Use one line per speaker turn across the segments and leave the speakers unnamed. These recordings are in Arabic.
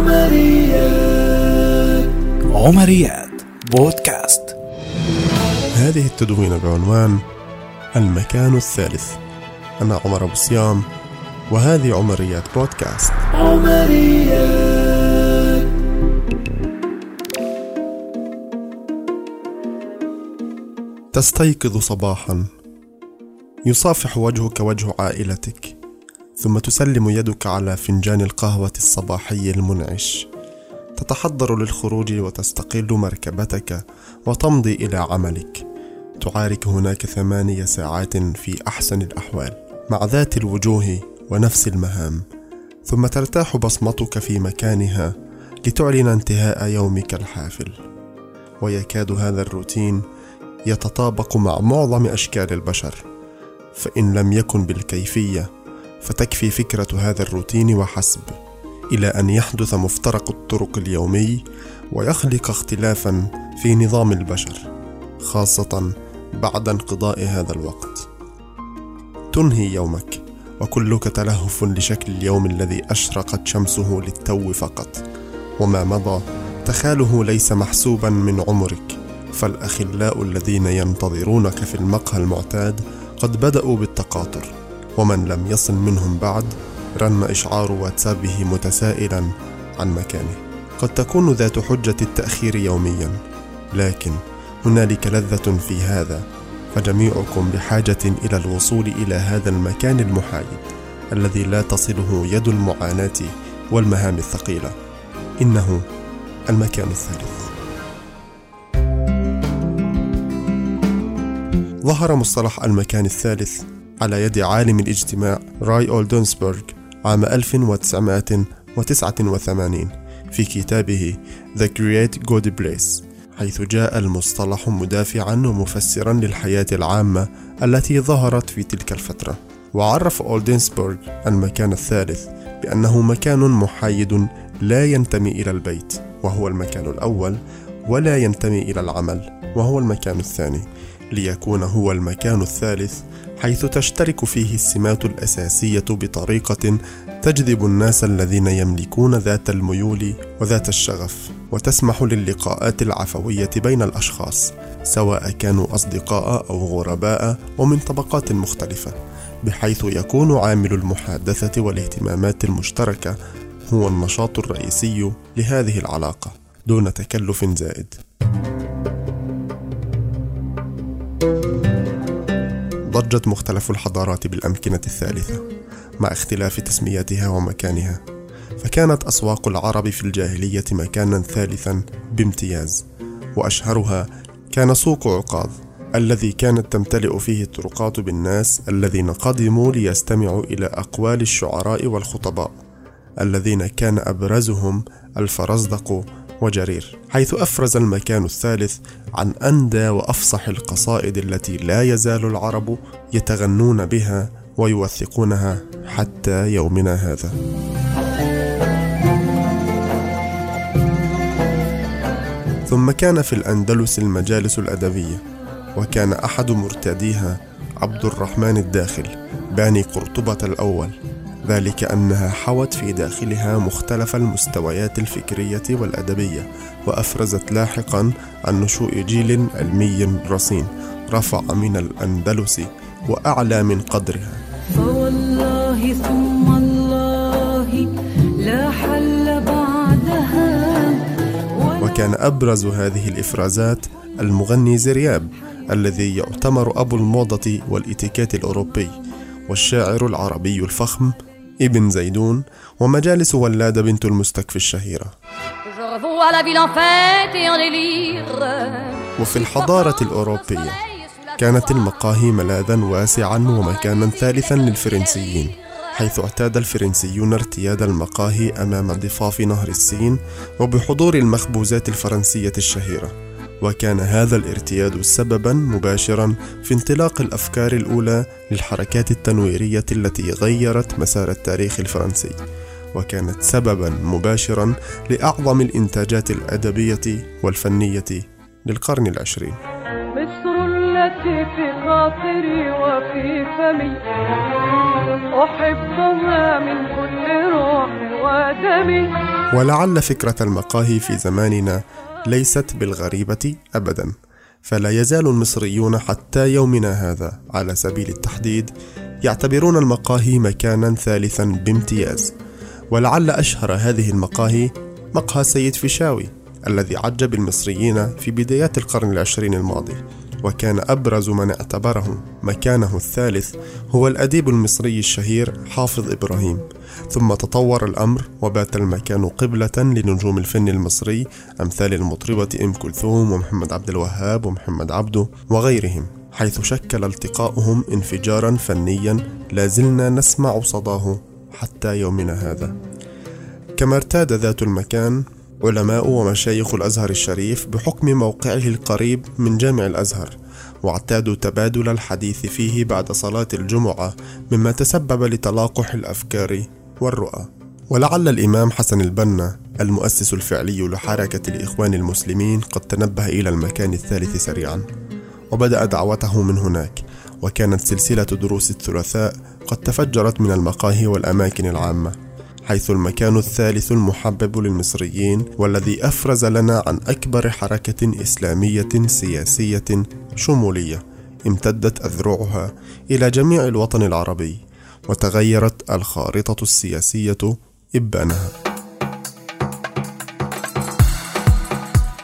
عمريات. عمريات بودكاست.
هذه التدوينة بعنوان المكان الثالث. أنا عمر أبو صيام وهذه عمريات بودكاست. عمريات. تستيقظ صباحا. يصافح وجهك وجه عائلتك. ثم تسلم يدك على فنجان القهوة الصباحي المنعش. تتحضر للخروج وتستقل مركبتك وتمضي إلى عملك. تعارك هناك ثمانية ساعات في أحسن الأحوال مع ذات الوجوه ونفس المهام. ثم ترتاح بصمتك في مكانها لتعلن انتهاء يومك الحافل. ويكاد هذا الروتين يتطابق مع معظم أشكال البشر فإن لم يكن بالكيفية فتكفي فكرة هذا الروتين وحسب إلى أن يحدث مفترق الطرق اليومي ويخلق اختلافا في نظام البشر خاصة بعد انقضاء هذا الوقت. تنهي يومك وكلك تلهف لشكل اليوم الذي أشرقت شمسه للتو فقط. وما مضى تخاله ليس محسوبا من عمرك. فالأخلاء الذين ينتظرونك في المقهى المعتاد قد بدأوا بالتقاطر. ومن لم يصل منهم بعد رن إشعار واتسابه متسائلا عن مكانه. قد تكون ذات حجة التأخير يوميا لكن هنالك لذة في هذا فجميعكم بحاجة إلى الوصول إلى هذا المكان المحايد الذي لا تصله يد المعاناة والمهام الثقيلة. إنه المكان الثالث. ظهر مصطلح المكان الثالث على يد عالم الاجتماع راي أولدنسبرغ عام 1989 في كتابه The Great Good Place حيث جاء المصطلح مدافعا ومفسرا للحياة العامة التي ظهرت في تلك الفترة. وعرف أولدنسبرغ المكان الثالث بأنه مكان محايد لا ينتمي إلى البيت وهو المكان الأول ولا ينتمي إلى العمل وهو المكان الثاني ليكون هو المكان الثالث حيث تشترك فيه السمات الأساسية بطريقة تجذب الناس الذين يملكون ذات الميول وذات الشغف وتسمح للقاءات العفوية بين الأشخاص سواء كانوا أصدقاء أو غرباء ومن طبقات مختلفة بحيث يكون عامل المحادثة والاهتمامات المشتركة هو النشاط الرئيسي لهذه العلاقة دون تكلف زائد. ضجت مختلف الحضارات بالأمكنة الثالثة مع اختلاف تسمياتها ومكانها فكانت أسواق العرب في الجاهلية مكانا ثالثا بامتياز وأشهرها كان سوق عكاظ الذي كانت تمتلئ فيه الطرقات بالناس الذين قدموا ليستمعوا إلى أقوال الشعراء والخطباء الذين كان أبرزهم الفرزدق وجرير حيث أفرز المكان الثالث عن أندى وأفصح القصائد التي لا يزال العرب يتغنون بها ويوثقونها حتى يومنا هذا. ثم كان في الأندلس المجالس الأدبية وكان أحد مرتاديها عبد الرحمن الداخل باني قرطبة الأول. ذلك أنها حوت في داخلها مختلف المستويات الفكرية والأدبية وأفرزت لاحقا عن نشوء جيل علمي رصين رفع من الأندلس وأعلى من قدرها.
فوالله ثم الله لا حل بعدها.
وكان أبرز هذه الإفرازات المغني زرياب الذي يعتبر أبو الموضة والإتيكيت الأوروبي والشاعر العربي الفخم ابن زيدون ومجالس ولادة بنت المستكفي الشهيرة. وفي الحضارة الأوروبية كانت المقاهي ملاذا واسعا ومكانا ثالثا للفرنسيين حيث اعتاد الفرنسيون ارتياد المقاهي أمام ضفاف نهر السين وبحضور المخبوزات الفرنسية الشهيرة. وكان هذا الارتياد سببا مباشرا في انطلاق الأفكار الأولى للحركات التنويرية التي غيرت مسار التاريخ الفرنسي وكانت سببا مباشرا لأعظم الإنتاجات الأدبية والفنية للقرن العشرين.
مصر التي في خاطري وفي فمي احبها من كل روح ودمي
ولعل فكرة المقاهي في زماننا ليست بالغريبة أبدا. فلا يزال المصريون حتى يومنا هذا على سبيل التحديد يعتبرون المقاهي مكانا ثالثا بامتياز. ولعل أشهر هذه المقاهي مقهى سيد فيشاوي الذي عجب المصريين في بدايات القرن العشرين الماضي. وكان أبرز من اعتبره مكانه الثالث هو الأديب المصري الشهير حافظ إبراهيم. ثم تطور الأمر وبات المكان قبلة لنجوم الفن المصري أمثال المطربة أم كلثوم ومحمد عبد الوهاب ومحمد عبده وغيرهم حيث شكل التقاؤهم انفجارا فنيا لا زلنا نسمع صداه حتى يومنا هذا. كما ارتاد ذات المكان علماء ومشايخ الأزهر الشريف بحكم موقعه القريب من جامع الأزهر واعتادوا تبادل الحديث فيه بعد صلاة الجمعة مما تسبب لتلاقح الأفكار والرؤى. ولعل الإمام حسن البنا المؤسس الفعلي لحركة الإخوان المسلمين قد تنبه إلى المكان الثالث سريعا وبدأ دعوته من هناك وكانت سلسلة دروس الثلاثاء قد تفجرت من المقاهي والأماكن العامة. حيث المكان الثالث المحبب للمصريين والذي أفرز لنا عن أكبر حركة إسلامية سياسية شمولية امتدت أذرعها إلى جميع الوطن العربي وتغيرت الخارطة السياسية إبانها.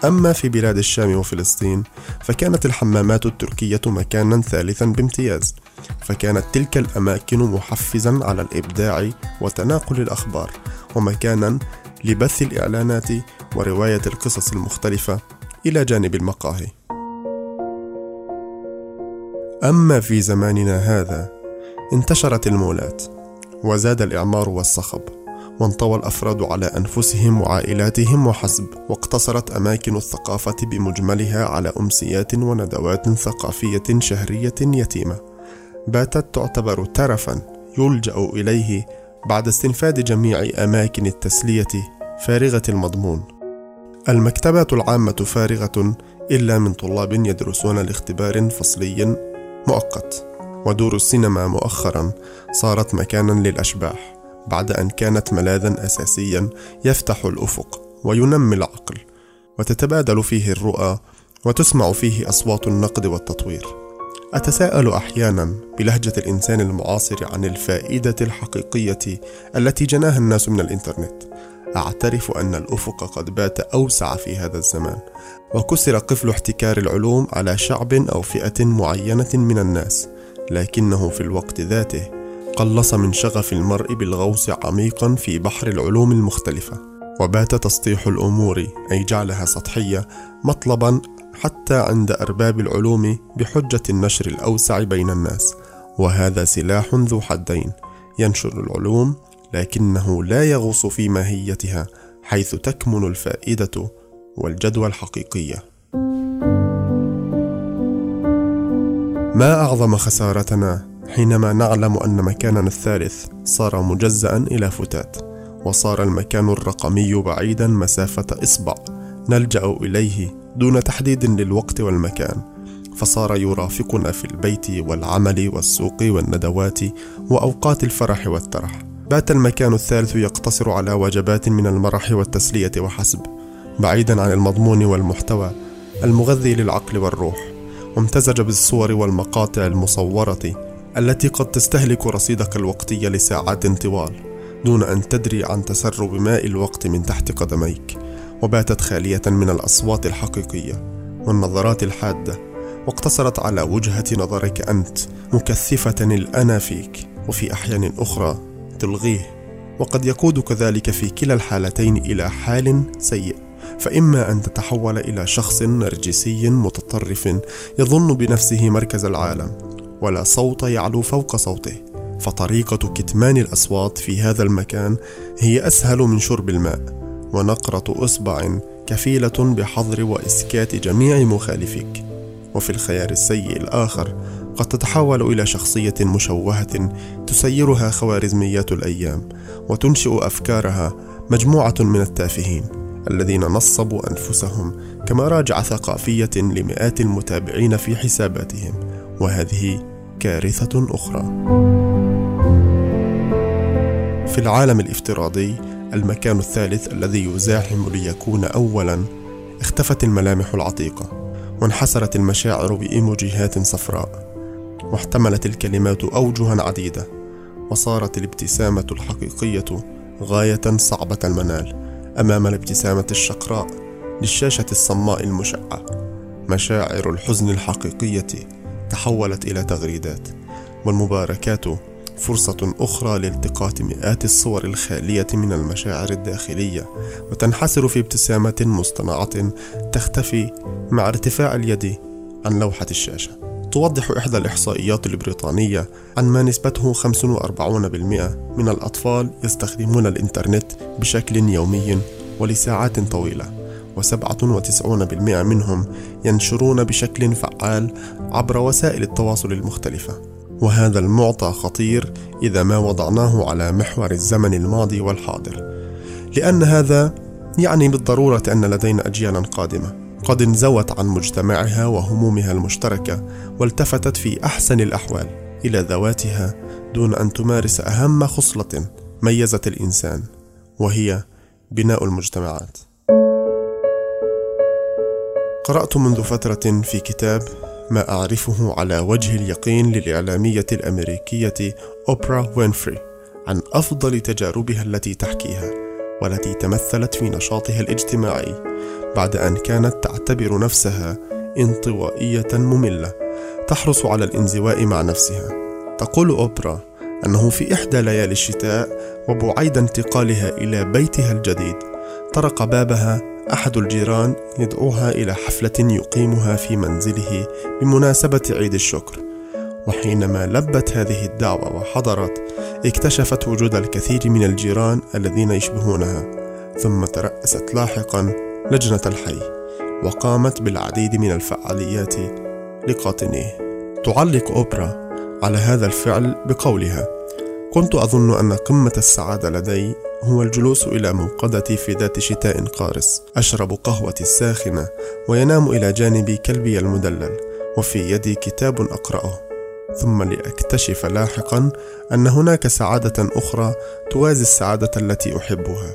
أما في بلاد الشام وفلسطين فكانت الحمامات التركية مكانا ثالثا بامتياز فكانت تلك الأماكن محفزا على الإبداع وتناقل الأخبار ومكانا لبث الإعلانات ورواية القصص المختلفة إلى جانب المقاهي. أما في زماننا هذا انتشرت المولات وزاد الإعمار والصخب. وانطوى الأفراد على أنفسهم وعائلاتهم وحسب واقتصرت أماكن الثقافة بمجملها على أمسيات وندوات ثقافية شهرية يتيمة. باتت تعتبر ترفا يلجأ إليه بعد استنفاد جميع أماكن التسلية فارغة المضمون. المكتبات العامة فارغة إلا من طلاب يدرسون لاختبار فصلي مؤقت ودور السينما مؤخرا صارت مكانا للأشباح. بعد أن كانت ملاذا اساسيا يفتح الأفق وينمي العقل وتتبادل فيه الرؤى وتسمع فيه أصوات النقد والتطوير. أتساءل أحيانا بلهجة الإنسان المعاصر عن الفائدة الحقيقية التي جناها الناس من الإنترنت. أعترف أن الأفق قد بات أوسع في هذا الزمان وكسر قفل احتكار العلوم على شعب أو فئة معينة من الناس لكنه في الوقت ذاته قلص من شغف المرء بالغوص عميقا في بحر العلوم المختلفة وبات تسطيح الأمور أي جعلها سطحية مطلبا حتى عند أرباب العلوم بحجة النشر الأوسع بين الناس. وهذا سلاح ذو حدين ينشر العلوم لكنه لا يغوص في ماهيتها حيث تكمن الفائدة والجدوى الحقيقية. ما أعظم خسارتنا؟ حينما نعلم أن مكاننا الثالث صار مجزأ إلى فتات وصار المكان الرقمي بعيدا مسافة إصبع. نلجأ إليه دون تحديد للوقت والمكان فصار يرافقنا في البيت والعمل والسوق والندوات وأوقات الفرح والترح. بات المكان الثالث يقتصر على وجبات من المرح والتسلية وحسب. بعيدا عن المضمون والمحتوى المغذي للعقل والروح وامتزج بالصور والمقاطع المصورة التي قد تستهلك رصيدك الوقتي لساعات طوال دون أن تدري عن تسرب ماء الوقت من تحت قدميك وباتت خالية من الأصوات الحقيقية والنظرات الحادة واقتصرت على وجهة نظرك أنت مكثفة الانا فيك وفي أحيان أخرى تلغيه. وقد يقودك ذلك في كلا الحالتين إلى حال سيء فإما أن تتحول إلى شخص نرجسي متطرف يظن بنفسه مركز العالم ولا صوت يعلو فوق صوته فطريقة كتمان الأصوات في هذا المكان هي أسهل من شرب الماء ونقرة إصبع كفيلة بحظر وإسكات جميع مخالفيك. وفي الخيار السيء الآخر قد تتحول إلى شخصية مشوهة تسيرها خوارزميات الأيام وتنشئ أفكارها مجموعة من التافهين الذين نصبوا أنفسهم كمراجع ثقافية لمئات المتابعين في حساباتهم. وهذه كارثة أخرى. في العالم الافتراضي المكان الثالث الذي يزاحم ليكون أولا اختفت الملامح العتيقة وانحسرت المشاعر بإيموجيهات صفراء واحتملت الكلمات أوجها عديدة وصارت الابتسامة الحقيقية غاية صعبة المنال أمام الابتسامة الشقراء للشاشة الصماء المشعة مشاعر الحزن الحقيقية تحولت إلى تغريدات والمباركات فرصة أخرى لالتقاط مئات الصور الخالية من المشاعر الداخلية وتنحسر في ابتسامة مصطنعة تختفي مع ارتفاع اليد عن لوحة الشاشة. توضح إحدى الإحصائيات البريطانية عن ما نسبته 45% من الأطفال يستخدمون الإنترنت بشكل يومي ولساعات طويلة و97% منهم ينشرون بشكل فعال عبر وسائل التواصل المختلفة. وهذا المعطى خطير إذا ما وضعناه على محور الزمن الماضي والحاضر. لأن هذا يعني بالضرورة أن لدينا اجيالا قادمة. قد انزوت عن مجتمعها وهمومها المشتركة والتفتت في أحسن الأحوال إلى ذواتها دون أن تمارس أهم خصلة ميزت الإنسان وهي بناء المجتمعات. قرأت منذ فترة في كتاب ما أعرفه على وجه اليقين للإعلامية الأمريكية أوبرا وينفري عن أفضل تجاربها التي تحكيها والتي تمثلت في نشاطها الاجتماعي بعد أن كانت تعتبر نفسها انطوائية مملة تحرص على الانزواء مع نفسها. تقول أوبرا أنه في إحدى ليالي الشتاء وبعيد انتقالها إلى بيتها الجديد طرق بابها أحد الجيران يدعوها إلى حفلة يقيمها في منزله بمناسبة عيد الشكر. وحينما لبت هذه الدعوة وحضرت اكتشفت وجود الكثير من الجيران الذين يشبهونها ثم ترأست لاحقا لجنة الحي وقامت بالعديد من الفعاليات لقاطنيه تعلق أوبرا على هذا الفعل بقولها كنت أظن أن قمة السعادة لدي هو الجلوس إلى منقدتي في ذات شتاء قارس. أشرب قهوتي الساخنة وينام إلى جانبي كلبي المدلل وفي يدي كتاب أقرأه. ثم لأكتشف لاحقا أن هناك سعادة أخرى توازي السعادة التي أحبها.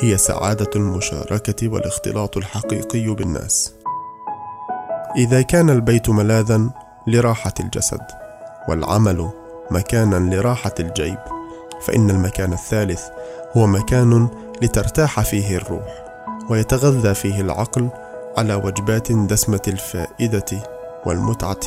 هي سعادة المشاركة والاختلاط الحقيقي بالناس. إذا كان البيت ملاذا لراحة الجسد والعمل مكانا لراحة الجيب. فإن المكان الثالث هو مكان لترتاح فيه الروح ويتغذى فيه العقل على وجبات دسمة الفائدة والمتعة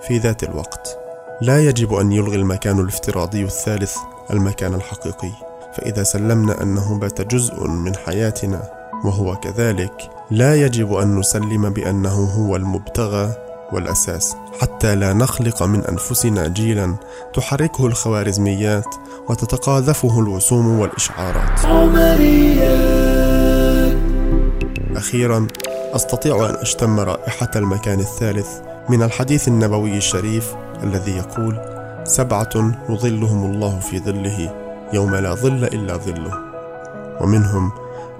في ذات الوقت. لا يجب أن يلغي المكان الافتراضي الثالث المكان الحقيقي، فإذا سلمنا أنه بات جزء من حياتنا وهو كذلك، لا يجب أن نسلم بأنه هو المبتغى والأساس. حتى لا نخلق من أنفسنا جيلا تحركه الخوارزميات وتتقاذفه الوسوم والإشعارات. أخيرا أستطيع أن أشتم رائحة المكان الثالث من الحديث النبوي الشريف الذي يقول سبعة يظلهم الله في ظله يوم لا ظل إلا ظله. ومنهم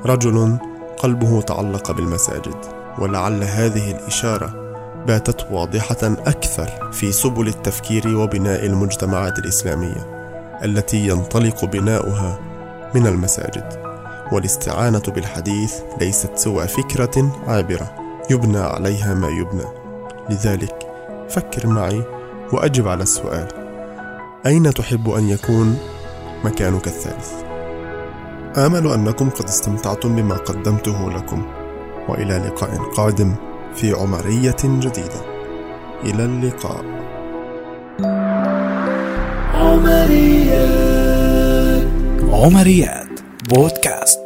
رجل قلبه تعلق بالمساجد ولعل هذه الإشارة باتت واضحة أكثر في سبل التفكير وبناء المجتمعات الإسلامية التي ينطلق بناؤها من المساجد. والاستعانة بالحديث ليست سوى فكرة عابرة يبنى عليها ما يبنى. لذلك فكر معي وأجب على السؤال أين تحب أن يكون مكانك الثالث؟ آمل أنكم قد استمتعتم بما قدمته لكم وإلى لقاء قادم. في عمرية جديدة. إلى اللقاء.
عمريات. بودكاست.